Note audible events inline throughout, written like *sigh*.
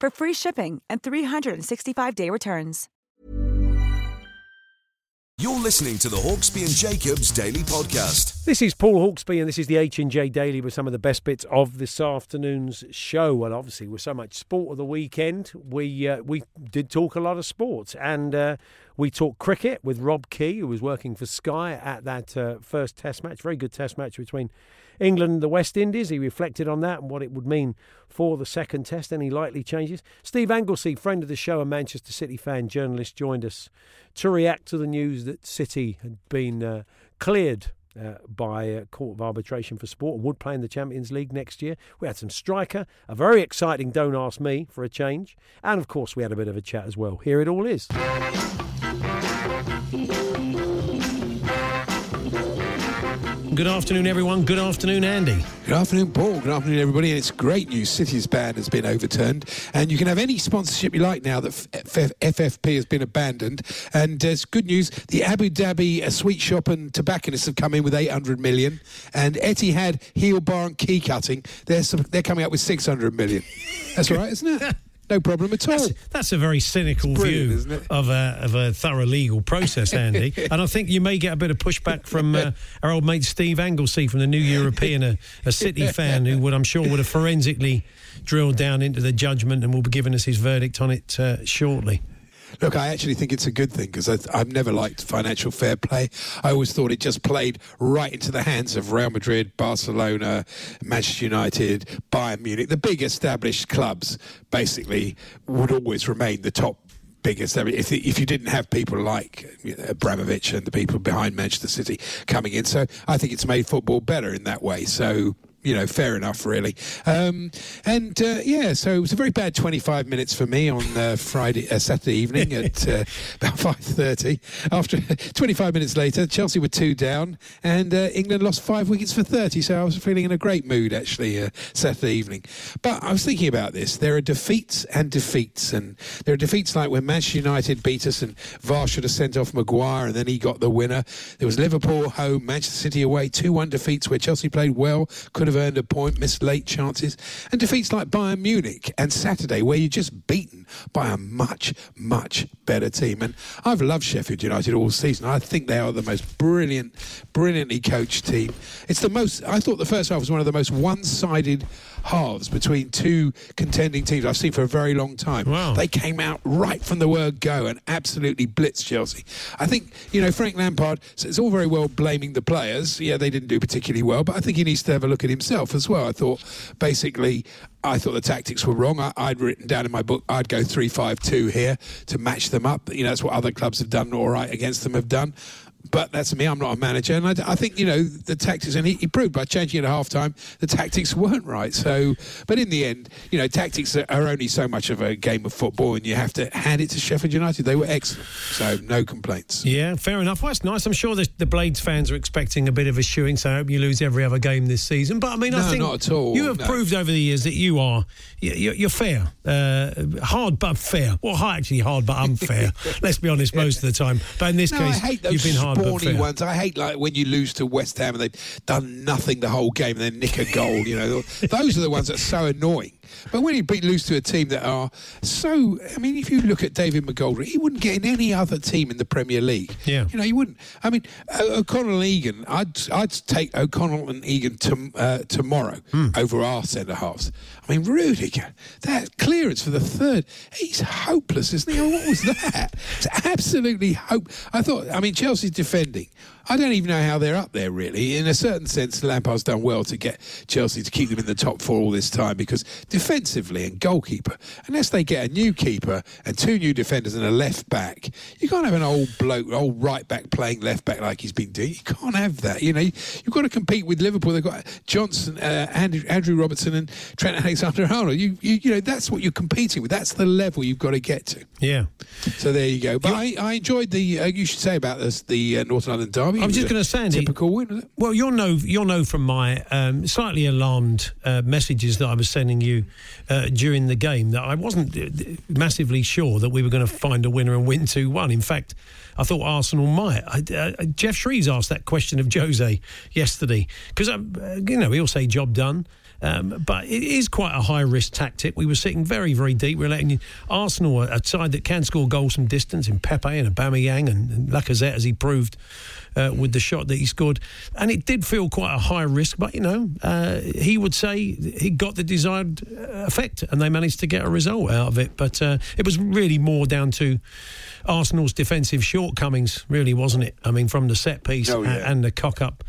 for free shipping and 365-day returns. You're listening to the Hawksbee and Jacobs Daily Podcast. This is Paul Hawksbee, and this is the H and J Daily with some of the best bits of this afternoon's show. Well, obviously, with so much sport of the weekend, we uh, we did talk a lot of sports, and uh, we talked cricket with Rob Key, who was working for Sky at that uh, first Test match, very good Test match between England and the West Indies. He reflected on that and what it would mean for the second Test, any likely changes. Steve Anglesey, friend of the show, a Manchester City fan, journalist, joined us to react to the news that City had been uh, cleared uh, by a Court of Arbitration for Sport and would play in the Champions League next year. We had some striker, a very exciting Don't Ask Me for a change, and of course we had a bit of a chat as well. Here it all is. Good afternoon, everyone. Good afternoon, Andy. Good afternoon, Paul. Good afternoon, everybody. And it's great news. City's ban has been overturned, and you can have any sponsorship you like now that FFP has been abandoned. And uh, it's good news. The Abu Dhabi uh, sweet shop and tobacconists have come in with 800 million, and Etihad heel bar and key cutting. They're they're coming up with 600 million. That's right, isn't it? *laughs* no problem at all. That's, that's a very cynical view of a, of a thorough legal process, Andy. *laughs* and I think you may get a bit of pushback from uh, our old mate Steve Anglesey from the New European, a, a City fan who would, I'm sure, would have forensically drilled down into the judgment and will be giving us his verdict on it uh, shortly. Look, I actually think it's a good thing because I've never liked financial fair play. I always thought it just played right into the hands of Real Madrid, Barcelona, Manchester United, Bayern Munich. The big established clubs basically would always remain the top biggest. I mean, if if you didn't have people like you know, Abramovich and the people behind Manchester City coming in, so I think it's made football better in that way. So you know, fair enough, really. Um, and uh, yeah, so it was a very bad 25 minutes for me on uh, Friday, uh, Saturday evening at uh, *laughs* about 5:30. After *laughs* 25 minutes later, Chelsea were two down, and uh, England lost five wickets for 30. So I was feeling in a great mood actually uh, Saturday evening. But I was thinking about this. There are defeats and defeats, and there are defeats like when Manchester United beat us, and VAR should have sent off Maguire, and then he got the winner. There was Liverpool home, Manchester City away, two-one defeats where Chelsea played well, could have earned a point, missed late chances, and defeats like Bayern Munich and Saturday, where you're just beaten by a much, much better team. And I've loved Sheffield United all season. I think they are the most brilliant, brilliantly coached team. It's the most, I thought the first half was one of the most one sided halves between two contending teams I've seen for a very long time. Wow. They came out right from the word go and absolutely blitzed Chelsea. I think, you know, Frank Lampard, it's all very well blaming the players. Yeah, they didn't do particularly well, but I think he needs to have a look at himself as well. I thought basically I thought the tactics were wrong. I, would written down in my book I'd go three five two here to match them up. You know, that's what other clubs have done all right against them have done. But that's me. I'm not a manager, and I, I think you know the tactics. And he, he, proved by changing at half time the tactics weren't right. So, but in the end, you know, tactics are, are, only so much of a game of football, and you have to hand it to Sheffield United. They were excellent, so no complaints. Yeah, fair enough. Well, that's nice. I'm sure the, the Blades fans are expecting a bit of a shoeing, so I hope you lose every other game this season. But I mean, no, I think not at all. You have no. proved over the years that you are you're, you're fair, uh, hard but fair. Well, actually hard but unfair. *laughs* Let's be honest, most of the time. But in this no, case, you've been hard fair. Ones. I hate like when you lose to West Ham and they've done nothing the whole game and then nick a goal. You know, *laughs* those are the ones that are so annoying. But when you beat lose to a team that are so, I mean, if you look at David McGoldrick, he wouldn't get in any other team in the Premier League. Yeah. You know, he wouldn't. I mean, O'Connell and Egan, I'd, I'd take O'Connell and Egan to, uh, tomorrow mm. over our centre halves. I mean, Rudiger, that clearance for the third, he's hopeless, isn't he? What was that? It's absolutely hope. I thought, I mean, Chelsea's defending. I don't even know how they're up there, really. In a certain sense, Lampard's done well to get Chelsea to keep them in the top four all this time because defensively and goalkeeper, unless they get a new keeper and two new defenders and a left back, you can't have an old bloke, old right back playing left back like he's been doing. You can't have that. You know, you've got to compete with Liverpool. They've got Johnson, uh, Andrew, Andrew, Robertson, and Trent Alexander-Arnold. You, you, you know, that's what you're competing with. That's the level you've got to get to. Yeah. So there you go. But I, I, enjoyed the. Uh, you should say about this the uh, North London derby. I was just going to say, Andy, typical win. Well, you'll know you'll know from my um, slightly alarmed uh, messages that I was sending you uh, during the game that I wasn't uh, massively sure that we were going to find a winner and win two one. In fact, I thought Arsenal might. I, uh, Geoff Shreeves asked that question of Jose yesterday because uh, you know he'll say job done. Um, but it is quite a high risk tactic. We were sitting very, very deep. We are letting Arsenal, a side that can score goals from distance in Pepe and Aubameyang and, and Lacazette, as he proved uh, with the shot that he scored. And it did feel quite a high risk, but you know, uh, he would say he got the desired uh, effect and they managed to get a result out of it. But uh, it was really more down to Arsenal's defensive shortcomings, really, wasn't it? I mean, from the set piece oh, yeah. and, and the cock up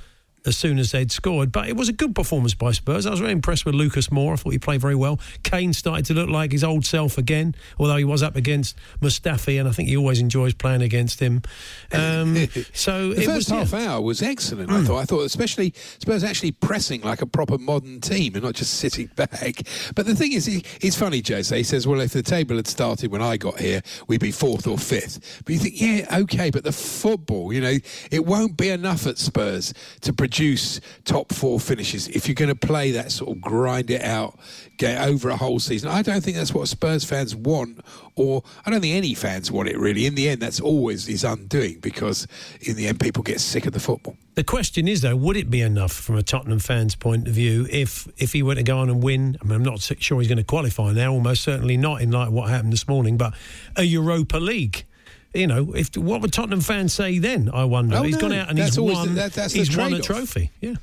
as soon as they'd scored. But it was a good performance by Spurs. I was very impressed with Lucas Moura. I thought he played very well. Kane started to look like his old self again, although he was up against Mustafi, and I think he always enjoys playing against him. Um, *laughs* so the first was, half yeah. hour was excellent. Mm. I thought. I thought especially Spurs actually pressing like a proper modern team and not just sitting *laughs* back. But the thing is, he, it's funny, Jose. He says, "Well, if the table had started when I got here, we'd be fourth or fifth. But you think, yeah, okay, but the football, you know, it won't be enough at Spurs to produce produce top four finishes if you're going to play that sort of grind it out, get over a whole season. I don't think that's what Spurs fans want, or I don't think any fans want it really. In the end, that's always his undoing because in the end, people get sick of the football. The question is, though, would it be enough from a Tottenham fan's point of view if if he were to go on and win? I mean, I'm not sure he's going to qualify now, almost certainly not in light of what happened this morning, but a Europa League you know, if what would Tottenham fans say then? I wonder. Oh, he's no, gone out and he's won. The, that, that's he's won a trophy. Yeah.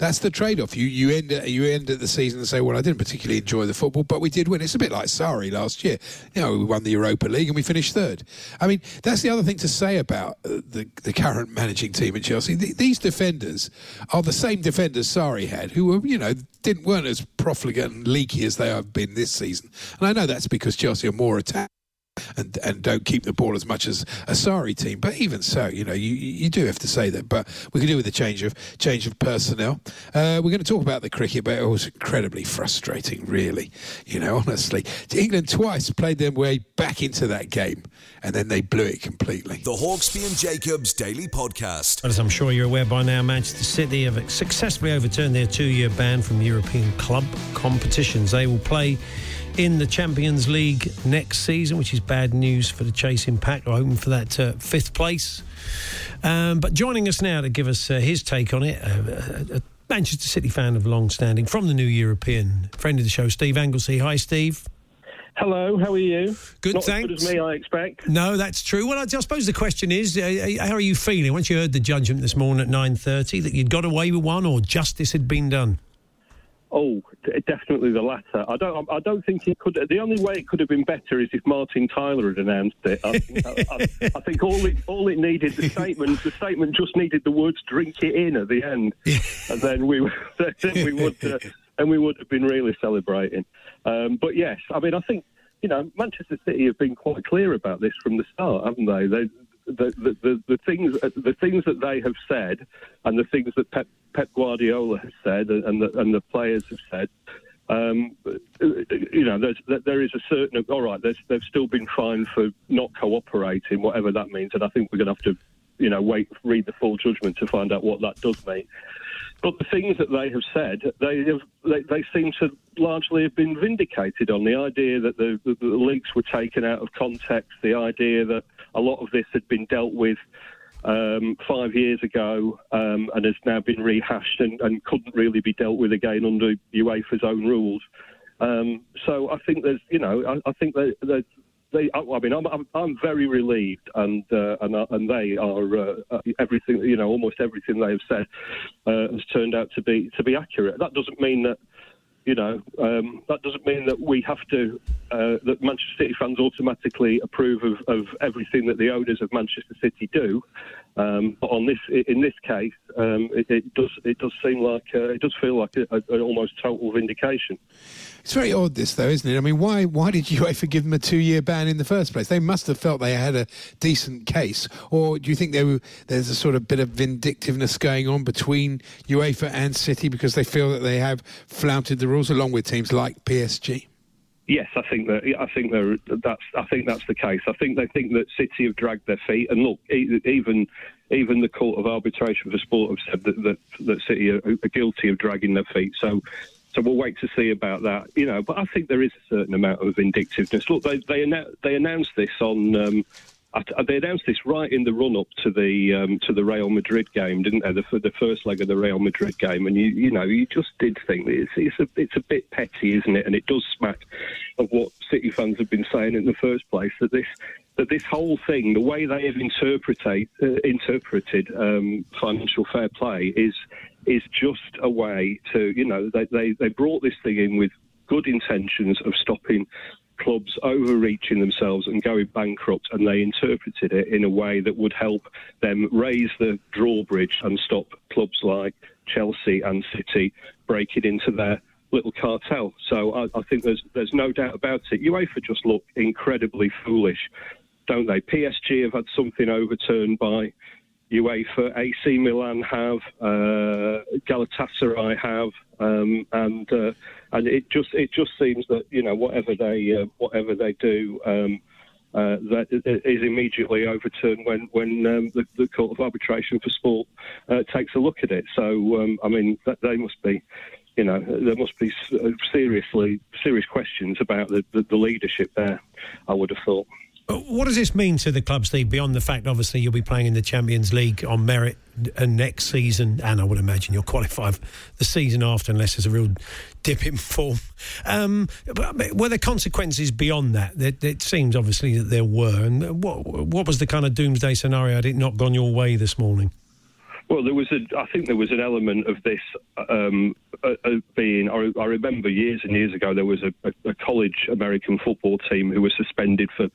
That's the trade-off. You you end you end at the season and say, well, I didn't particularly enjoy the football, but we did win. It's a bit like Sarri last year. You know, we won the Europa League and we finished third. I mean, that's the other thing to say about uh, the the current managing team at Chelsea. The, these defenders are the same defenders Sarri had, who were you know didn't weren't as profligate and leaky as they have been this season. And I know that's because Chelsea are more attacked and and don't keep the ball as much as a Sarri team. But even so, you know, you, you do have to say that. But we can do with a change of change of personnel. Uh, we're going to talk about the cricket, but it was incredibly frustrating, really. You know, *laughs* honestly, England twice played their way back into that game, and then they blew it completely. The Hawksbee and Jacobs Daily Podcast. As I'm sure you're aware by now, Manchester City have successfully overturned their two-year ban from European club competitions. They will play in the Champions League next season, which is bad news for the Chasing Pack. I'm hoping for that uh, fifth place. Um, but joining us now to give us uh, his take on it, uh, a Manchester City fan of long standing from the New European, friend of the show, Steve Anglesey. Hi, Steve. Hello, how are you? Good, Not thanks. As good as me, I expect. No, that's true. Well, I, I suppose the question is, uh, how are you feeling once you heard the judgment this morning at nine thirty that you'd got away with one, or justice had been done? Oh, definitely the latter. I don't. I don't think it could. The only way it could have been better is if Martin Tyler had announced it. I, I, *laughs* I think all it all it needed the statement. The statement just needed the words "drink it in" at the end, and then we *laughs* then we would uh, and we would have been really celebrating. Um, but yes, I mean, I think you know Manchester City have been quite clear about this from the start, haven't they? They the, the, the, things the things that they have said and the things that Pep, Pep Guardiola has said and the, and the players have said, um, you know, there is a certain all right. They've still been fined for not cooperating, whatever that means, and I think we're going to have to, you know, wait read the full judgment to find out what that does mean. But the things that they have said, they have they, they seem to largely have been vindicated on the idea that the, the, the leaks were taken out of context, the idea that a lot of this had been dealt with um, five years ago um, and has now been rehashed and, and, couldn't really be dealt with again under UEFA's own rules. Um, so I think there's, you know, I, I think that they, I mean, I'm, I'm, I'm very relieved, and uh, and uh, and they are uh, uh, everything. You know, almost everything they have said uh, has turned out to be to be accurate. That doesn't mean that you know, um, that doesn't mean that we have to, uh, that Manchester City fans automatically approve of, of, everything that the owners of Manchester City do. Um, but on this, in this case, um, it, it, does it does seem like uh, it does feel like an almost total vindication. It's very odd, this though, isn't it? I mean, why why did UEFA *laughs* give them a two year ban in the first place? They must have felt they had a decent case, or do you think were, there's a sort of bit of vindictiveness going on between UEFA and City because they feel that they have flouted the rules along with teams like PSG? Yes, I think that I think that's I think that's the case. I think they think that City have dragged their feet, and look, even even the Court of Arbitration for Sport have said that that, that City are, are guilty of dragging their feet. So so we'll wait to see about that, you know. But I think there is a certain amount of vindictiveness. Look, they they, they announced this on. Um, they announced this right in the run up to the um, to the Real Madrid game, didn't they? The, the first leg of the Real Madrid game, and you you know you just did think it's it's a it's a bit petty, isn't it? And it does smack of what City fans have been saying in the first place that this that this whole thing, the way they have interpreted uh, interpreted um, financial fair play, is is just a way to, you know, they, they, they brought this thing in with good intentions of stopping clubs overreaching themselves and going bankrupt, and they interpreted it in a way that would help them raise the drawbridge and stop clubs like Chelsea and City breaking into their little cartel. So I, I think there's there's no doubt about it. UEFA just look incredibly foolish, don't they? PSG have had something overturned by UEFA, AC Milan have, uh, Galatasaray have, um, and uh, and it just it just seems that you know whatever they uh, whatever they do. Um, uh, that is immediately overturned when when um, the, the, Court of Arbitration for Sport uh, takes a look at it. So um, I mean, they must be, you know, there must be seriously serious questions about the, the, the leadership there. I would have thought. What does this mean to the club, Steve, beyond the fact, obviously, you'll be playing in the Champions League on merit uh, next season, and I would imagine you'll qualify the season after unless there's a real *laughs* dip in form. Um, were there consequences beyond that? It, it, seems, obviously, that there were. And what, what was the kind of doomsday scenario? Had it not gone your way this morning? Well, there was a. I think there was an element of this um, uh, uh, being. I, I, remember years and years ago there was a, a, a, college American football team who was suspended for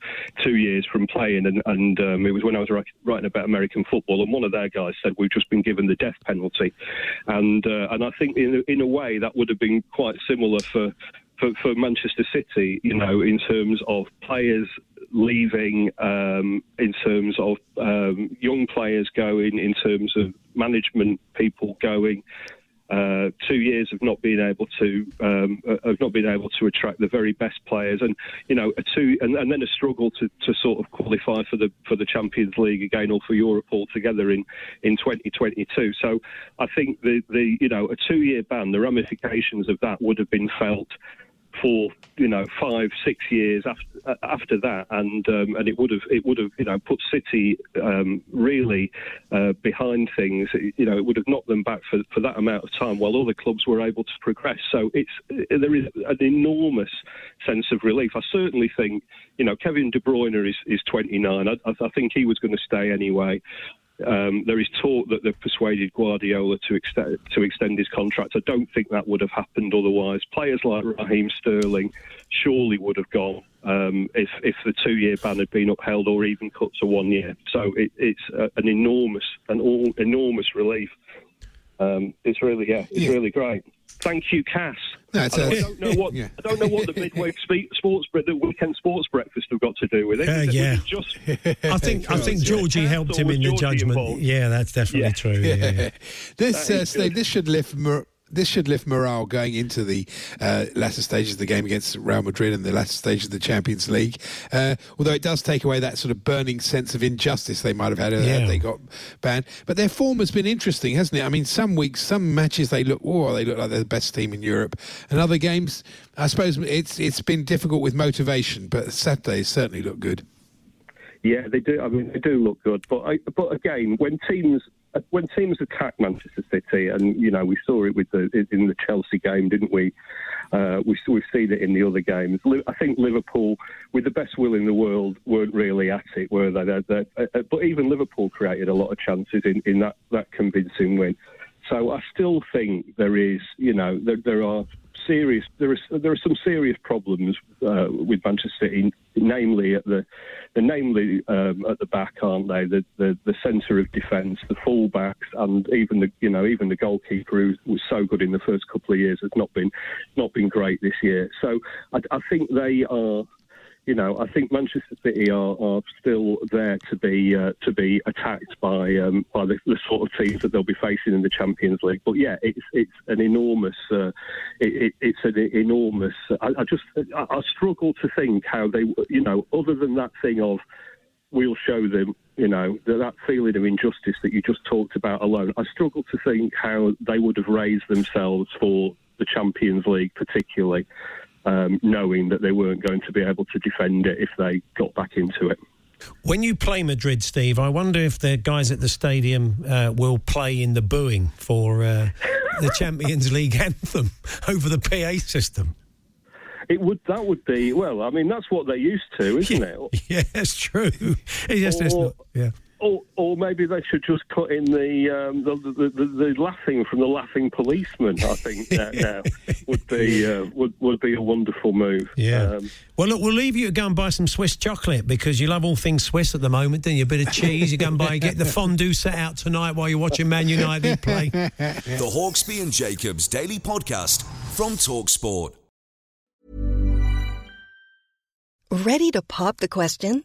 two years from playing, and, and um, it was when I was writing about American football, and one of their guys said we've just been given the death penalty, and uh, and I think in in a way that would have been quite similar for for, for Manchester City, you know, in terms of players leaving, um, in terms of um, young players going, in terms of management people going. Uh, two years of not being able to um, uh, of not being able to attract the very best players, and you know a two and, and then a struggle to, to sort of qualify for the for the Champions League again or for Europe altogether in in 2022. So I think the the you know a two year ban, the ramifications of that would have been felt for you know five six years after after that. And um, and it would have it would have you know put City um, really uh, behind things. You know it would have knocked them back for, for that amount of time while other clubs were able to progress. So it's there is an enormous sense of relief. I certainly think you know Kevin De Bruyne is, is 29 I, I think he was going to stay anyway um, there is talk that they've persuaded Guardiola to extend, to extend his contract. I don't think that would have happened otherwise. Players like Raheem Sterling surely would have gone um, if, if the two year ban had been upheld or even cut to one year. So it, it's an enormous, an all, enormous relief. Um, it's really, yeah, it's yeah. really great. Thank you, Cass. No, I, don't, I, don't know what *laughs* yeah. I don't know what the midweek sports the weekend sports breakfast have got to do with it. Uh, yeah, just *laughs* I think I think Georgie yeah. helped him in the judgment. Involved? Yeah, that's definitely yeah. true. Yeah, *laughs* this uh, Steve, this should lift this should lift morale going into the uh, latter stages of the game against Real Madrid and the latter stages of the Champions League. Uh, although it does take away that sort of burning sense of injustice they might have had uh, yeah. had they got banned. But their form has been interesting, hasn't it? I mean, some weeks, some matches they look, oh, they look like they're the best team in Europe, and other games, I suppose it's it's been difficult with motivation. But Saturdays certainly look good. Yeah, they do. I mean, they do look good. But I, but again, when teams when teams attack Manchester City, and you know we saw it with the in the Chelsea game, didn't we? Uh, we we've seen it in the other games. I think Liverpool, with the best will in the world, weren't really at it, were they? They're, they're, uh, but even Liverpool created a lot of chances in, in that, that convincing win. So I still think there is, you know, there, there are serious there is there are some serious problems uh, with Manchester City, namely at the, the namely um, at the back, aren't they? The the, the centre of defence, the fullbacks, and even the you know even the goalkeeper who was so good in the first couple of years has not been not been great this year. So I, I think they are you know, I think Manchester City are, are still there to be uh, to be attacked by um, by the, the, sort of teams that they'll be facing in the Champions League. But yeah, it's it's an enormous uh, it, it, it's an enormous. I, I just I, I, struggle to think how they you know other than that thing of we'll show them you know that, that feeling of injustice that you just talked about alone. I struggle to think how they would have raised themselves for the Champions League particularly um, knowing that they weren't going to be able to defend it if they got back into it. When you play Madrid, Steve, I wonder if the guys at the stadium uh, will play in the booing for uh, the Champions League *laughs* anthem over the PA system. It would that would be well. I mean, that's what they're used to, isn't *laughs* yeah, it? Yeah, it's true. *laughs* It's just, or, not, yeah. Or, or maybe they should just put in the um, the, the, the, the, laughing from the laughing policeman. I think *laughs* that now would be uh, would would be a wonderful move. Yeah. Um, well, look, we'll leave you to go and buy some Swiss chocolate because you love all things Swiss at the moment, don't you? A bit of cheese. You go and buy, get the fondue set out tonight while you're watching Man United play. *laughs* The Hawksbee and Jacobs Daily Podcast from Talksport. Ready to pop the question?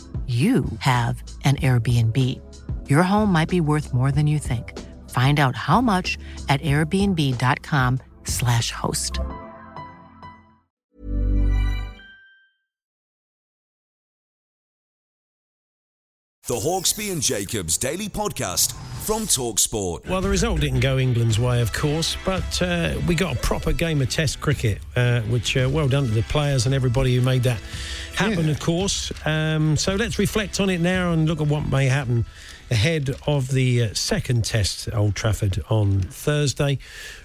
you have an Airbnb. Your home might be worth more than you think. Find out how much at airbnb.com/slash host. The Hawksbee and Jacobs Daily Podcast from Talksport. Well, the result didn't go England's way, of course, but uh, we got a proper game of Test cricket, uh, which uh, well done to the players and everybody who made that happen, yeah. of course. Um, so let's reflect on it now and look at what may happen ahead of the uh, second test at Old Trafford on Thursday.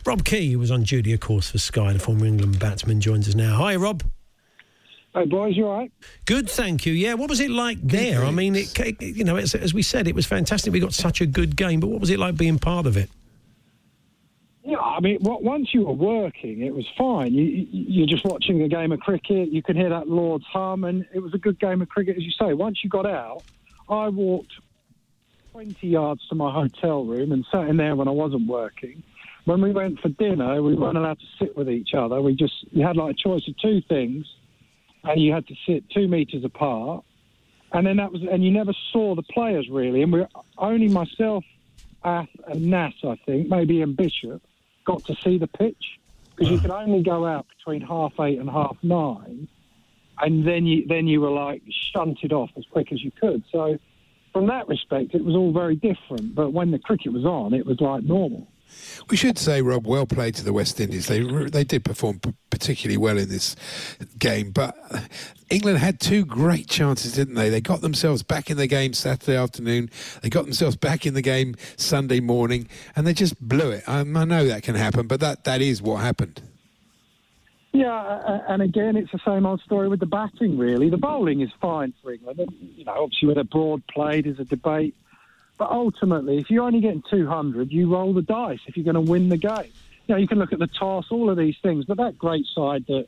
Rob Key, who was on duty, of course, for Sky, the former England batsman, joins us now. Hi, Rob. Hey, boys, you all right? Good, thank you. Yeah, what was it like there? I mean, it, you know, as, as we said, it was fantastic. We got such a good game, but what was it like being part of it? Yeah, I mean, once you were working, it was fine. You, you're just watching a game of cricket. You can hear that Lord's hum, and it was a good game of cricket, as you say. Once you got out, I walked 20 yards to my hotel room and sat in there when I wasn't working. When we went for dinner, we weren't allowed to sit with each other. We just you had like a choice of two things, and you had to sit two meters apart. And then that was, and you never saw the players really. And we only myself, Ath, and Nas, I think, maybe and Bishop got to see the pitch because you ah. could only go out between half eight and half nine, and then you then you were like shunted off as quick as you could. So from that respect, it was all very different. But when the cricket was on, it was like normal. We should say, Rob, well played to the West Indies. They they did perform particularly well in this game, but England had two great chances, didn't they? They got themselves back in the game Saturday afternoon. They got themselves back in the game Sunday morning, and they just blew it. I, I know that can happen, but that, that is what happened. Yeah, and again, it's the same old story with the batting. Really, the bowling is fine for England. You know, obviously, whether Broad played is a debate. But ultimately, if you're only getting 200, you roll the dice if you're going to win the game. You know, you can look at the toss, all of these things, but that great side that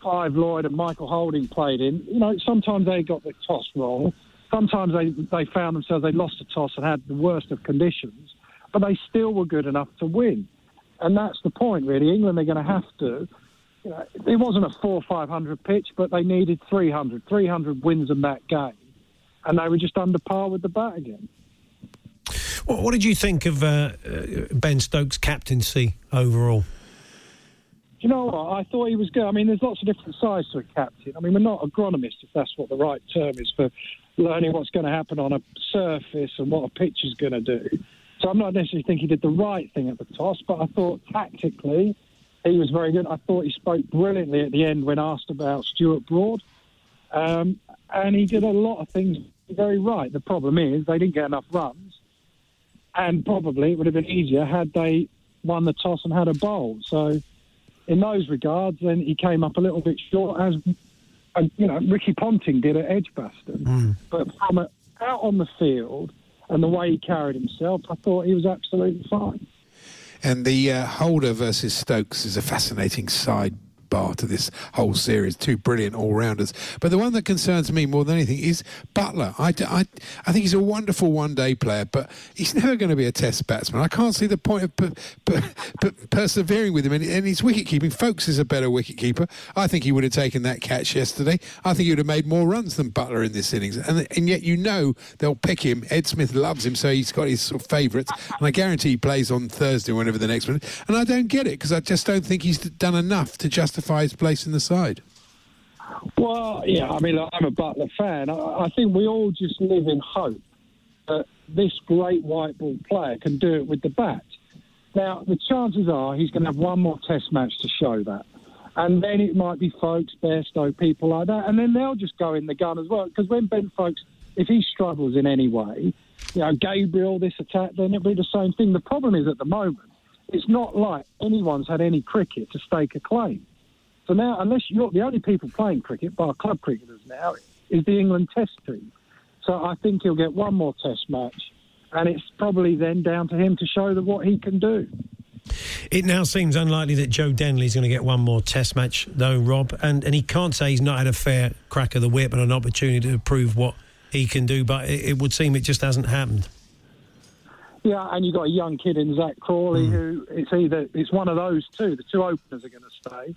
Clive Lloyd and Michael Holding played in, you know, sometimes they got the toss wrong. Sometimes they, they found themselves, they lost the toss and had the worst of conditions, but they still were good enough to win. And that's the point, really. England, they're going to have to. It wasn't a four, 500 pitch, but they needed 300. 300 wins in that game. And they were just under par with the bat again. What, what did you think of uh, uh, Ben Stokes' captaincy overall? you know what? I thought he was good. I mean, there's lots of different sides to a captain. I mean, we're not agronomists, if that's what the right term is for learning what's going to happen on a surface and what a pitch is going to do. So I'm not necessarily thinking he did the right thing at the toss, but I thought tactically he was very good. I thought he spoke brilliantly at the end when asked about Stuart Broad. Um, and he did a lot of things very right. The problem is they didn't get enough runs and probably it would have been easier had they won the toss and had a bowl. So, in those regards, then he came up a little bit short, as uh, you know Ricky Ponting did at Edgbaston. Mm. But from a, out on the field and the way he carried himself, I thought he was absolutely fine. And the uh, Holder versus Stokes is a fascinating side bar to this whole series. Two brilliant all rounders. But the one that concerns me more than anything is Buttler. I, I, I think he's a wonderful one day player, but he's never going to be a test batsman. I can't see the point of per, per, per, persevering with him. And, and his wicket keeping, Foakes is a better wicket keeper. I think he would have taken that catch yesterday. I think he would have made more runs than Buttler in this innings. And, and yet you know they'll pick him. Ed Smith loves him, so he's got his sort of favourites. And I guarantee he plays on Thursday whenever the next one. And I don't get it because I just don't think he's done enough to justify justify his place in the side? Well, yeah, I mean, I'm a Buttler fan. I, think we all just live in hope that this great white ball player can do it with the bat. Now, the chances are he's going to have one more test match to show that. And then it might be Foakes, Bairstow, people like that. And then they'll just go in the gun as well. Because when Ben Foakes, if he struggles in any way, you know, Gabriel, this attack, then it'll be the same thing. The problem is at the moment, it's not like anyone's had any cricket to stake a claim. So now, unless you're the only people playing cricket, bar club cricketers now, is the England Test team. So I think he'll get one more Test match, and it's probably then down to him to show them what he can do. It now seems unlikely that Joe Denley's going to get one more Test match, though, Rob, and and he can't say he's not had a fair crack of the whip and an opportunity to prove what he can do, but it, it would seem it just hasn't happened. Yeah, and you've got a young kid in Zak Crawley mm. who it's either it's one of those two. The two openers are going to stay.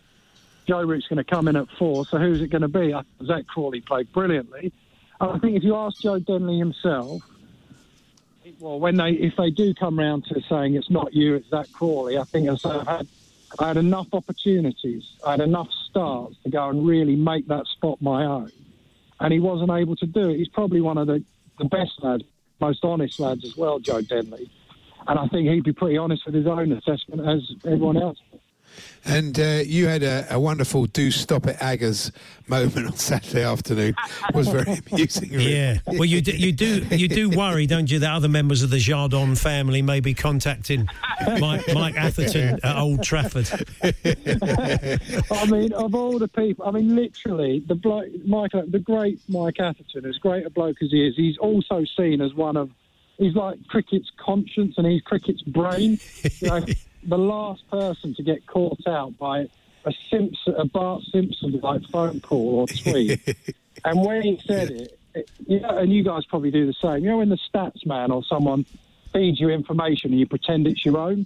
Joe Root's going to come in at four. So who's it going to be? Zak Crawley played brilliantly. I think if you ask Joe Denley himself, well, when they if they do come round to saying it's not you, it's Zak Crawley, I think I've had I had enough opportunities, I had enough starts to go and really make that spot my own, and he wasn't able to do it. He's probably one of the the best lads, most honest lads as well, Joe Denley, and I think he'd be pretty honest with his own assessment as everyone else. And uh, you had a, a, wonderful "Do Stop It, Aggers" moment on Saturday afternoon. It was very *laughs* amusing. Really. Yeah. Well, you do, you do you do worry, don't you, that other members of the Jardon family may be contacting Mike, Mike Atherton at Old Trafford. *laughs* I mean, of all the people, I mean, literally, the bloke, Mike, the great Mike Atherton, as great a bloke as he is, he's also seen as one of he's like cricket's conscience and he's cricket's brain. You know, *laughs* the last person to get caught out by a Simpson, a Bart Simpson like phone call or tweet. *laughs* and when he said it, it, you know, and you guys probably do the same. You know, when the stats man or someone feeds you information and you pretend it's your own.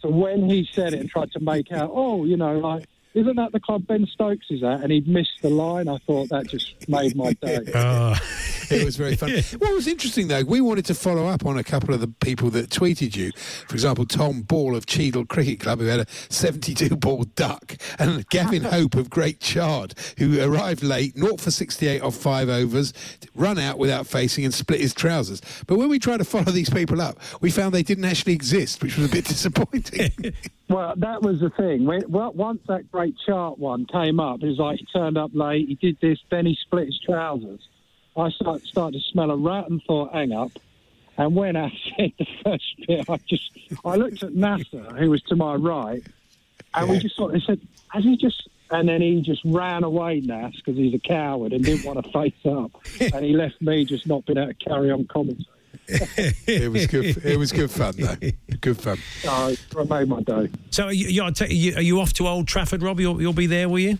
So when he said it and tried to make out, oh, you know, like isn't that the club Ben Stokes is at? And he'd missed the line. I thought that just made my day. Ah. *laughs* it was very fun. *laughs* What was interesting though, we wanted to follow up on a couple of the people that tweeted you. For example, Tom Ball of Cheadle Cricket Club, who had a 72 ball duck, and Gavin *laughs* Hope of Great Chart, who arrived late, 0 for 68 off five overs, run out without facing and split his trousers. But when we tried to follow these people up, we found they didn't actually exist, which was a bit disappointing. Well, that was the thing. When, well, once that great chart one came up, it was like he turned up late, he did this, then he split his trousers. I start, started to smell a rat and thought, hang up. And when I *laughs* said the first bit, I just I looked at Nasser, who was to my right, and we just sort of said, has he just? And then he just ran away, Nass, because he's a coward and didn't want to *laughs* face up. And he left me just not being able to carry on commentary. *laughs* it was good. It was good fun though. Good fun. So it made my day. So are you, you, you, are you off to Old Trafford, Rob? You'll, you'll be there, will you?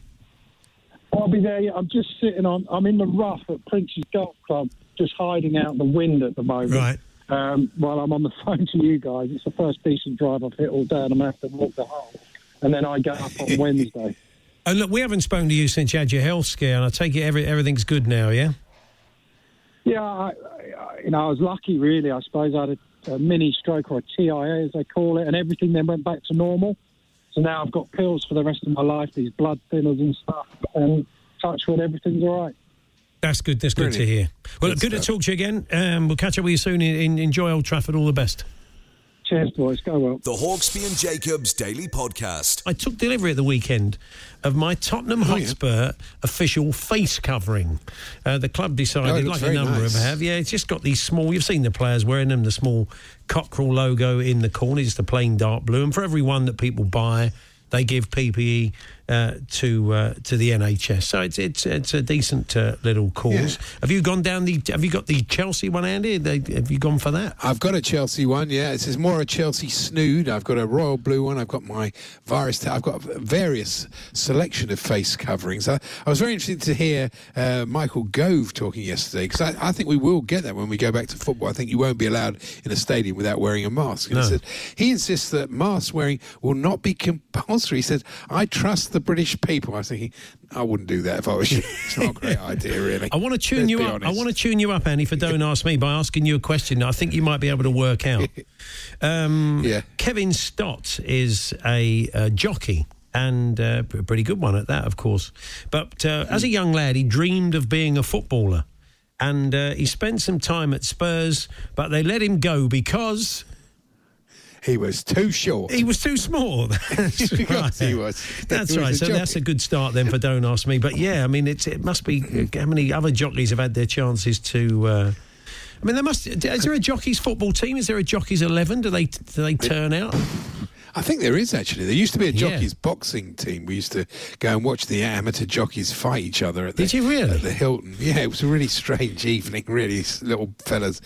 I'll be there. Yeah, I'm just sitting on. I'm in the rough at Prince's Golf Club, just hiding out in the wind at the moment. Right. Um, while I'm on the *laughs* phone to you guys, it's the first decent drive I've hit all day, and I'm going to have to walk the hole. And then I go up on *laughs* Wednesday. Oh, look, we haven't spoken to you since you had your health scare, and I take it every, everything's good now, yeah? Yeah, I, I, you know, I was lucky, really. I suppose I had a, a mini stroke or a TIA, as they call it, and everything then went back to normal. So now I've got pills for the rest of my life, these blood thinners and stuff, and touch wood, everything's all right. That's good. That's good to hear. Well, good, Good to talk to you again. Um, we'll catch up with you soon. In, in, enjoy Old Trafford. All the best. Cheers, boys. Go well. The Hawksbee and Jacobs Daily Podcast. I took delivery at the weekend of my Tottenham Oh, Hotspur official face covering. Uh, the club Oh, decided, it like a number nice. of have, yeah, it's just got these small. You've seen the players wearing them, the small cockerel logo in the corner, just a plain dark blue. And for every one that people buy, they give PPE uh, to uh, to the NHS. So it's it's it's a decent uh, little cause. Have you gone down the? Have you got the Chelsea one, Andy? They, have you gone for that? I've got a Chelsea one, yeah. This is more a Chelsea snood. I've got a royal blue one. I've got my virus. I've got various selection of face coverings. I, I was very interested to hear uh, Michael Gove talking yesterday because I, I think we will get that when we go back to football. I think you won't be allowed in a stadium without wearing a mask. And he, said, he insists that mask wearing will not be compulsory. He said, "I trust the British people." I was thinking, I wouldn't do that if I was you. *laughs* It's not a great idea, really. I want to tune Let's you up. I want to tune you up, Andy, for don't ask me by asking you a question. I think you might be able to work out. *laughs* Um, Yeah. Kevin Stott is a, uh jockey. And uh, a pretty good one at that, of course. But uh, as a young lad, he dreamed of being a footballer. And uh, he spent some time at Spurs, but they let him go because He was too short. he was too small. *laughs* That's *laughs* Because he right. was. That's He right. a So that's a good start then for Don't Ask Me. But yeah, I mean, it's, it must be how many other jockeys have had their chances to. Uh, I mean, there must. Is there a jockeys football team? Is there a jockeys eleven? Do they do they turn out? I think there is actually. There used to be a Yeah. jockeys boxing team. We used to go and watch the amateur jockeys fight each other at the, Did you really? at the Hilton. Yeah, it was a really strange evening. Really, little fellas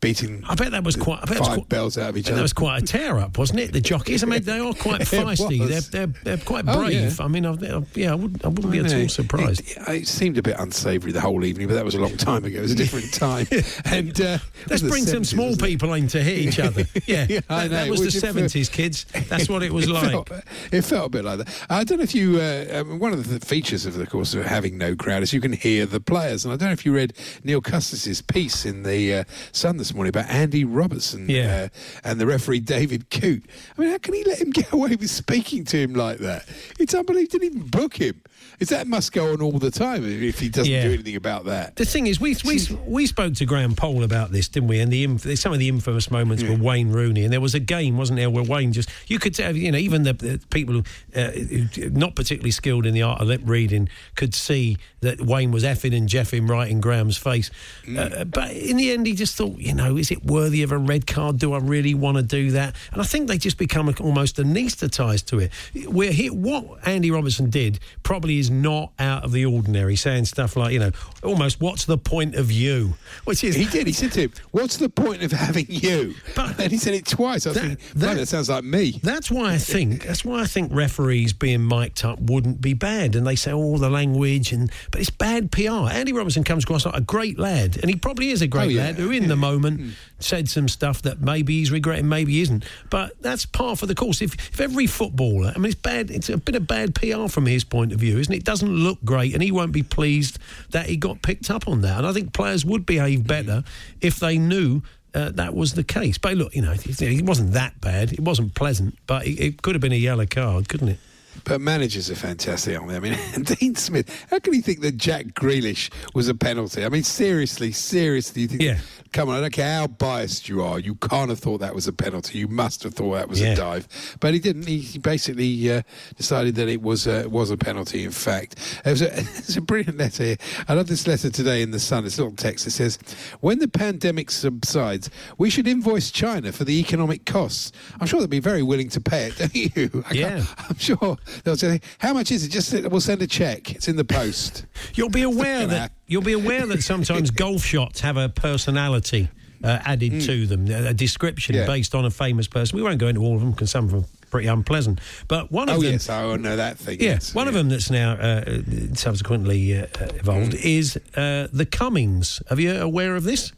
beating. I bet that was quite. I bet five quite, bells out of each other. That was quite a tear up, wasn't it? The jockeys. I mean, they are quite *laughs* feisty. They're, they're they're quite Oh, brave. yeah. I mean, I, I- yeah, I wouldn't I wouldn't be I at all surprised. It, it seemed a bit unsavoury the whole evening, but that was a long time ago. It was a different time. *laughs* And uh, Let's bring some small people in to hit each other. *laughs* Yeah, Yeah, I that, that was Would the seventies, kids. That's what it was it like. Felt, it felt a bit like that. I don't know if you. Uh, um, one of the features of the course of having no crowd is you can hear the players, and I don't know if you read Neil Custis's piece in the uh, Sun this morning about Andy Robertson Yeah. uh, and the referee David Coote. I mean, how can he let him get *laughs* away with speaking to him like that? It's unbelievable. Didn't even book him. Is that must go on all the time if he doesn't Yeah. do anything about that? The thing is, we we we spoke to Graham Poll about this, didn't we? And the inf- some of the infamous moments were Wayne Rooney, and there was a game, wasn't there, where Wayne just you could tell, you know, even the, the people who, uh, who not particularly skilled in the art of lip reading could see that Wayne was effing and jeffing right in Graham's face. Uh, but in the end, he just thought, you know, is it worthy of a red card? Do I really want to do that? And I think they just become almost anaesthetised to it. Where he, what Andy Robertson did probably is not out of the ordinary, saying stuff like, you know, almost, what's the point of you? Which is He did. He said to him, "What's the point of having you?" But- and he said it twice. I That- thinking, that- that sounds like me." That's why I think that's why I think referees being mic'd up wouldn't be bad. And they say all the language and but it's bad PR. Andy Robertson comes across like a great lad, and he probably is a great Oh, yeah. lad who, in the moment, hmm. Said some stuff that maybe he's regretting, maybe he isn't. But that's par for the course. If, if every footballer, I mean, it's bad, it's a bit of bad PR from his point of view, isn't it? It doesn't look great, and he won't be pleased that he got picked up on that. And I think players would behave better if they knew uh, that was the case. But look, you know, it, wasn't that bad. It wasn't pleasant, but it, it could have been a yellow card, couldn't it? But managers are fantastic, aren't they? I mean, *laughs* Dean Smith, how can you think that Jack Grealish was a penalty? I mean, seriously, seriously, you think, yeah. come on, I don't care how biased you are, you can't have thought that was a penalty. You must have thought that was yeah. a dive. But he didn't. He basically uh, decided that it was, uh, was a penalty, in fact. It was, a, *laughs* it's a brilliant letter here. I love this letter today in The Sun. It's a little text that says, when the pandemic subsides, we should invoice China for the economic costs. I'm sure they'd be very willing to pay it, don't you? *laughs* I yeah. I'm sure they'll say, "How much is it?" Just we'll send a check. It's in the post. *laughs* You'll be aware that you'll be aware that sometimes *laughs* golf shots have a personality uh, added mm. to them, a description yeah. based on a famous person. We won't go into all of them because some of them pretty unpleasant. But one of oh, them, yes, I know that thing. Yeah, yes, one yeah. of them that's now uh, subsequently uh, evolved mm. is uh, the Cummings. Are you aware of this?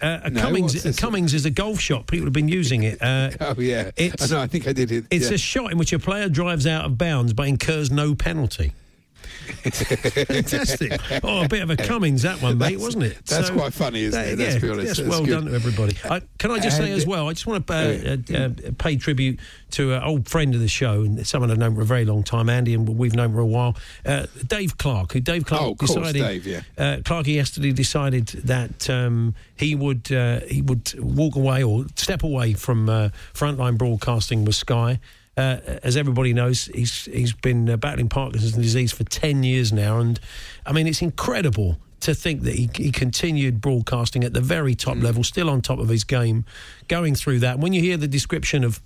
Uh, a no, Cummings, a Cummings is a golf shot. People have been using it. Uh, *laughs* oh yeah, it's, I know. I think I did it. It's yeah. a shot in which a player drives out of bounds but incurs no penalty. *laughs* Fantastic. Oh, a bit of a Cummings, that one, mate, wasn't it? That's so, quite funny, isn't that, it? Let's yeah, be honest. That's, that's well good. done to everybody. I, can I just and say as well, I just want to uh, uh, uh, pay tribute to an old friend of the show, and someone I've known for a very long time, Andy, and we've known for a while, uh, Dave Clark, who Dave Clark oh, decided. Course, Dave, yeah. Uh, Clarky yesterday decided that um, he would uh, he would walk away or step away from frontline broadcasting with Sky. Uh, as everybody knows, he's he's been uh, battling Parkinson's disease for ten years now, and I mean it's incredible to think that he, he continued broadcasting at the very top mm. level, still on top of his game, going through that. When you hear the description of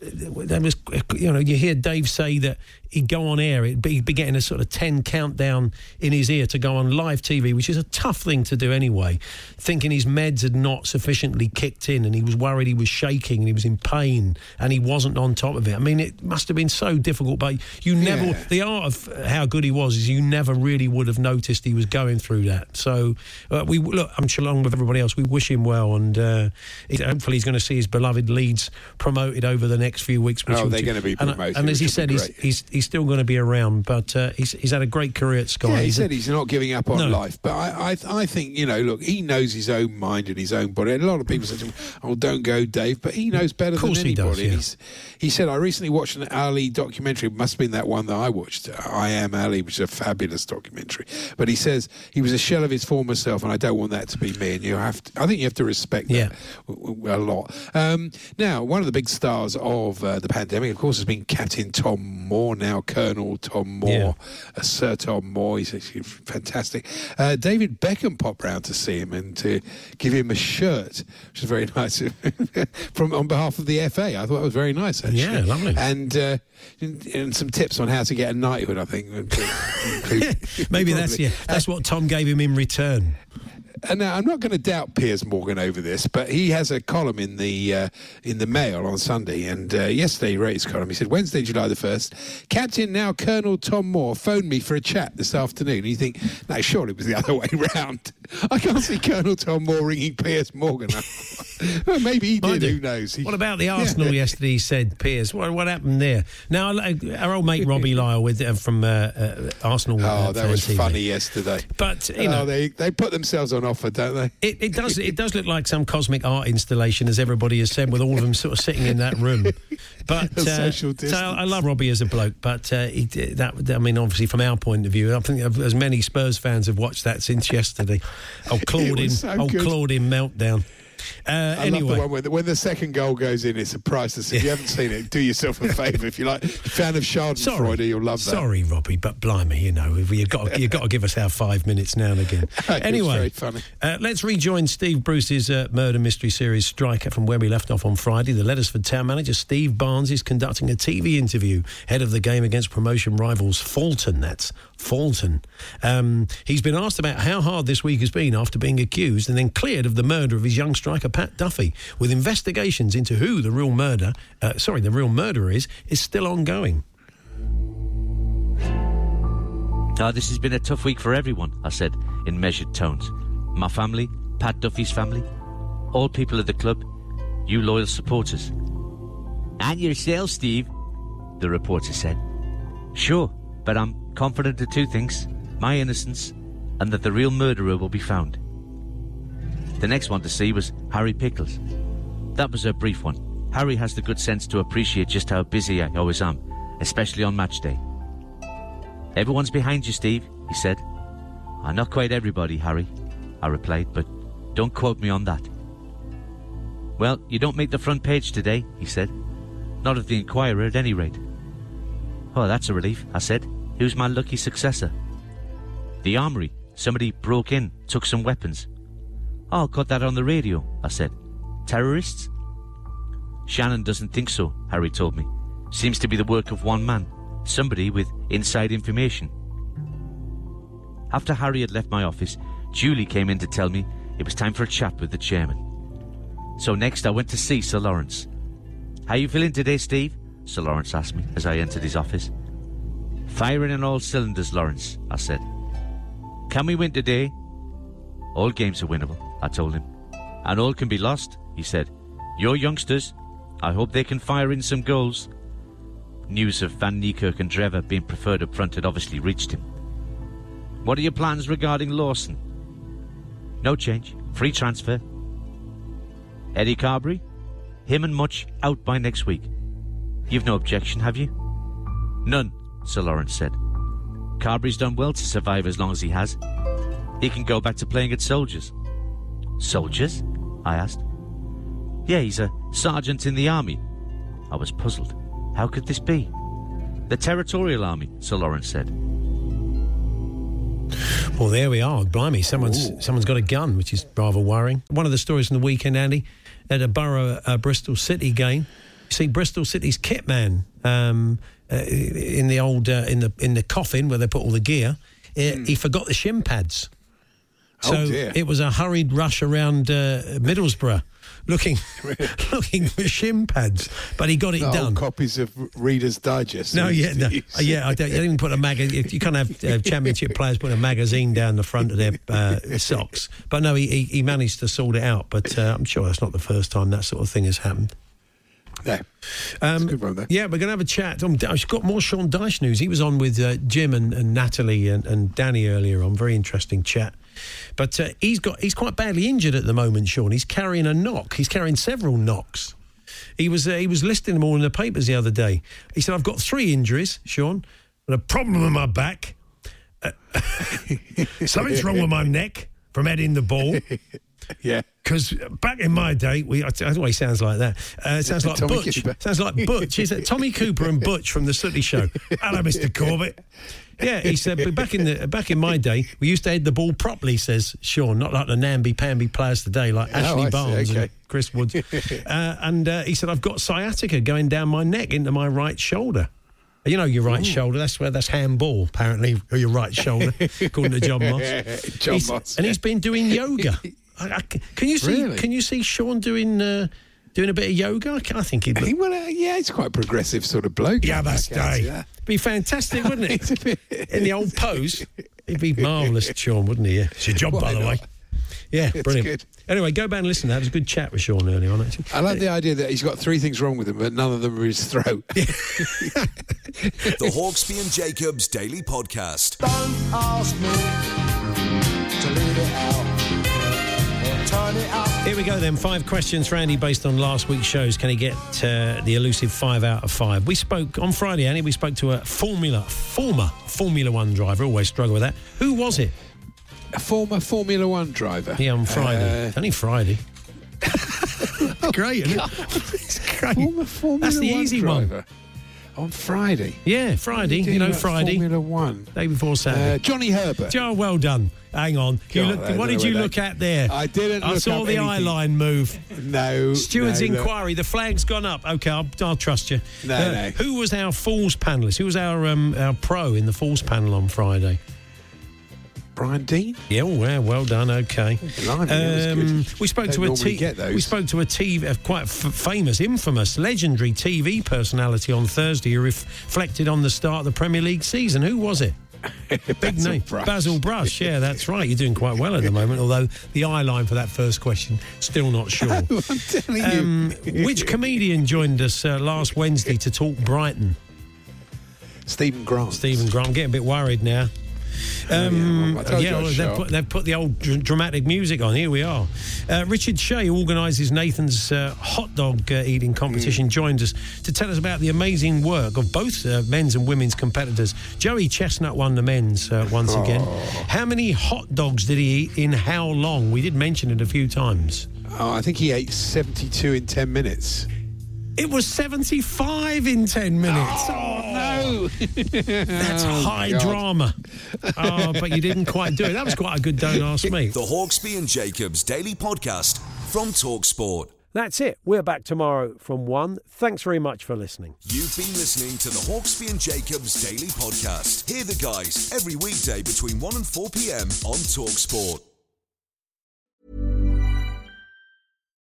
there was, you know, you hear Dave say that he'd go on air, he'd be, he'd be getting a sort of 10 countdown in his ear to go on live TV, which is a tough thing to do anyway, thinking his meds had not sufficiently kicked in and he was worried he was shaking and he was in pain and he wasn't on top of it. I mean, it must have been so difficult, but you never, yeah. the art of how good he was is you never really would have noticed he was going through that. So, uh, we look, I'm sure along with everybody else, we wish him well and uh, hopefully he's going to see his beloved Leeds promoted over the next few weeks. oh, they're going to be promoted. And, and as he said, he's, he's, he's still going to be around, but uh, he's, he's had a great career at Sky. Yeah, he he's said he's not giving up on no. life, but I, I, I think you know, look, he knows his own mind and his own body. And a lot of people say, "Oh, don't go, Dave," but he knows better than anybody. He, does, yeah. he said, "I recently watched an Ali documentary. It must have been that one that I watched, I Am Ali, which is a fabulous documentary." But he says he was a shell of his former self, and I don't want that to be me. And you have, to, I think you have to respect that yeah. a lot. Um, now, one of the big stars of uh, the pandemic, of course, has been Captain Tom Moore, now Colonel Tom Moore, yeah. uh, Sir Tom Moore. He's, he's fantastic. Uh, David Beckham popped round to see him and to give him a shirt, which is very *laughs* nice from on behalf of the FA. I thought it was very nice, actually. Yeah, lovely. And, uh, and, and some tips on how to get a knighthood, I think. *laughs* *laughs* Maybe that's yeah, that's what Tom gave him in return and now I'm not going to doubt Piers Morgan over this, but he has a column in the uh, in the Mail on Sunday, and uh, yesterday he wrote his column. He said Wednesday, July the first, Captain now Colonel Tom Moore phoned me for a chat this afternoon. And you think, no, surely it was the *laughs* other way round. *laughs* I can't see Colonel Tom Moore ringing Piers Morgan. *laughs* well, maybe he did. Who knows? He, what about the Arsenal yeah. yesterday? He said Piers. What, what happened there? Now our old mate Robbie Lyle with uh, from uh, uh, Arsenal. Oh, uh, that was TV. funny yesterday. But you oh, know, they they put themselves on offer, don't they? It, it, does. It does look like some cosmic art installation, as everybody has said, with all of them sort of sitting in that room. But *laughs* uh, so I love Robbie as a bloke, but uh, he, that I mean, obviously from our point of view, I think as many Spurs fans have watched that since yesterday. Oh, *laughs* Claudin, so oh, Claudin meltdown. Uh, I anyway. love the one when the, when the, second goal goes in, it's a priceless. If you haven't seen it, do yourself a favour. If you're like fan of Schadenfreude, you'll love that. Sorry, Robbie, but blimey, you know, you've got, you've got to give us our five minutes now and again. *laughs* anyway, uh, let's rejoin Steve Bruce's uh, murder mystery series Striker from where we left off on Friday. The Leddersford town manager, Steve Barnes, is conducting a TV interview ahead of the game against promotion rivals Fulton. That's Fulton. Um, he's been asked about how hard this week has been after being accused and then cleared of the murder of his young striker Pat Duffy, with investigations into who the real murder, uh, sorry, the real murderer is, is still ongoing. Oh, this has been a tough week for everyone, I said in measured tones. My family, Pat Duffy's family, all people at the club, you loyal supporters. And yourself, Steve, the reporter said. Sure, but I'm confident of two things my innocence and that the real murderer will be found. The next one to see was Harry Pickles. That was a brief one. Harry has the good sense to appreciate just how busy I always am, especially on match day. Everyone's behind you, Steve, he said. I'm not quite everybody, Harry, I replied, but don't quote me on that. Well, you don't make the front page today, he said. Not of the Inquirer, at any rate. Oh, that's a relief, I said. Who's my lucky successor? The armory. Somebody broke in, took some weapons. Oh, got that on the radio, I said. Terrorists? Shannon doesn't think so, Harry told me. Seems to be the work of one man, somebody with inside information. After Harry had left my office, Julie came in to tell me it was time for a chat with the chairman. So next I went to see Sir Lawrence. How you feeling today, Steve? Sir Lawrence asked me as I entered his office. Firing on all cylinders, Lawrence, I said. Can we win today? All games are winnable, I told him. And all can be lost, he said. Your youngsters, I hope they can fire in some goals. News of Van Niekerk and Drever being preferred up front had obviously reached him. What are your plans regarding Lawson? No change. Free transfer. Eddie Carberry? Him and Much out by next week. You've no objection, have you? None, Sir Lawrence said. Carberry's done well to survive as long as he has. He can go back to playing at soldiers. Soldiers? I asked. Yeah, he's a sergeant in the army. I was puzzled. How could this be? The Territorial Army, Sir Lawrence said. Well, there we are. Blimey, someone's Ooh. someone's got a gun, which is rather worrying. One of the stories in the weekend, Andy, at a Borough uh, Bristol City game. You see, Bristol City's kit man um, uh, in the old uh, in the in the coffin where they put all the gear. uh, He forgot the shin pads. Oh, So dear. it was a hurried rush around uh, Middlesbrough, looking *laughs* *laughs* looking for shin pads, but he got it done. copies of Reader's Digest. No, yeah, no, *laughs* uh, yeah. I don't. You don't even put a magazine. You can't have uh, championship players putting a magazine down the front of their uh, socks. But no, he, he he managed to sort it out. But uh, I'm sure that's not the first time that sort of thing has happened. No. Um, good one, though. Yeah, we're going to have a chat. Um, I've got more Sean Dyche news. He was on with uh, Jim and, and Natalie and, and Danny earlier on. Very interesting chat. But uh, he's got he's quite badly injured at the moment, Sean. He's carrying a knock. He's carrying several knocks. He was uh, he was listing them all in the papers the other day. He said, "I've got three injuries, Sean, and a problem with my back. Uh, *laughs* something's wrong with my neck from heading the ball." Yeah. Because back in my day, we I don't know why he sounds like that. Uh, it sounds like Tommy Butch. Cooper. Sounds like Butch. Is it Tommy Cooper and Butch from the Sooty Show? Hello, Mister Corbett. Yeah, he said. But back in the back in my day, we used to head the ball properly. Says Sean, not like the namby pamby players today, like Oh, Ashley see, Barnes okay. and Chris Woods. *laughs* uh, and uh, he said, I've got sciatica going down my neck into my right shoulder. You know your right shoulder. That's where that's handball apparently, or your right shoulder, according to John Moss. *laughs* John He's- Moss. and he's been doing yoga. *laughs* I, I, can you see? Really? Can you see Sean doing uh, doing a bit of yoga? I, I think he'd He, look, well, uh, yeah, he's quite a progressive sort of bloke. yeah, I that's day. that. Be fantastic, wouldn't it? *laughs* bit- In the old pose, he'd be marvellous, *laughs* Sean, wouldn't he? Yeah. It's your job, Why by the way. Yeah, It's brilliant. good. Anyway, go back and listen to that. Was a good chat with Sean earlier on, actually. I like the idea that he's got three things wrong with him, but none of them are his throat. *laughs* The Hawksbee and Jacobs Daily Podcast. Don't ask me to leave it out Here we go then. Five questions for Andy based on last week's shows. Can he get uh, the elusive five out of five? We spoke on Friday, Andy. We spoke to a Formula, former Formula One driver. Always struggle with that. Who was it? A former Formula One driver. Yeah, on Friday. Uh, Only Friday. *laughs* great, isn't it? *laughs* it's great. former Formula That's the One easy one. On Friday. Yeah, Friday. You know, Friday. Formula One. Day before Saturday. Uh, Johnny Herbert. Joe, well done. Hang on. You God, looked- what did you look at there? I didn't I look saw the eye line move. No. Steward's no, no. inquiry. The flag's gone up. Okay, I'll, I'll trust you. Uh, No, no. Who was our Falls panelist? Who was our um, our pro in the Falls panel on Friday? Brian Dean. Yeah, yeah, well done. Okay. Blimey, that we spoke to a those. we spoke to a TV, a quite f- famous, infamous, legendary TV personality on Thursday who reflected on the start of the Premier League season. Who was it? *laughs* Big name. Brush. Basil Brush. Yeah, that's right. You're doing quite well at the moment, although the eye line for that first question, still not sure. *laughs* I'm telling Um, you. which comedian joined us uh, last Wednesday to talk Brighton? Stephen Grant. Stephen Grant. I'm getting a bit worried now. Um, I told you I well, they've, put, they've put the old dr- dramatic music on. Here we are. Uh, Richard Shea organises Nathan's uh, hot dog uh, eating competition. Mm. Joined us to tell us about the amazing work of both uh, men's and women's competitors. Joey Chestnut won the men's uh, once again. Oh. How many hot dogs did he eat in how long? We did mention it a few times. Oh, I think he ate 72 in 10 minutes. It was 75 in 10 minutes. Oh, no. *laughs* That's Oh, high God. drama. Oh, but you didn't quite do it. That was quite a good don't ask me. The Hawksbee and Jacobs Daily Podcast from Talksport. That's it. We're back tomorrow from 1. Thanks very much for listening. You've been listening to the Hawksbee and Jacobs Daily Podcast. Hear the guys every weekday between 1 and 4 p.m. on Talksport.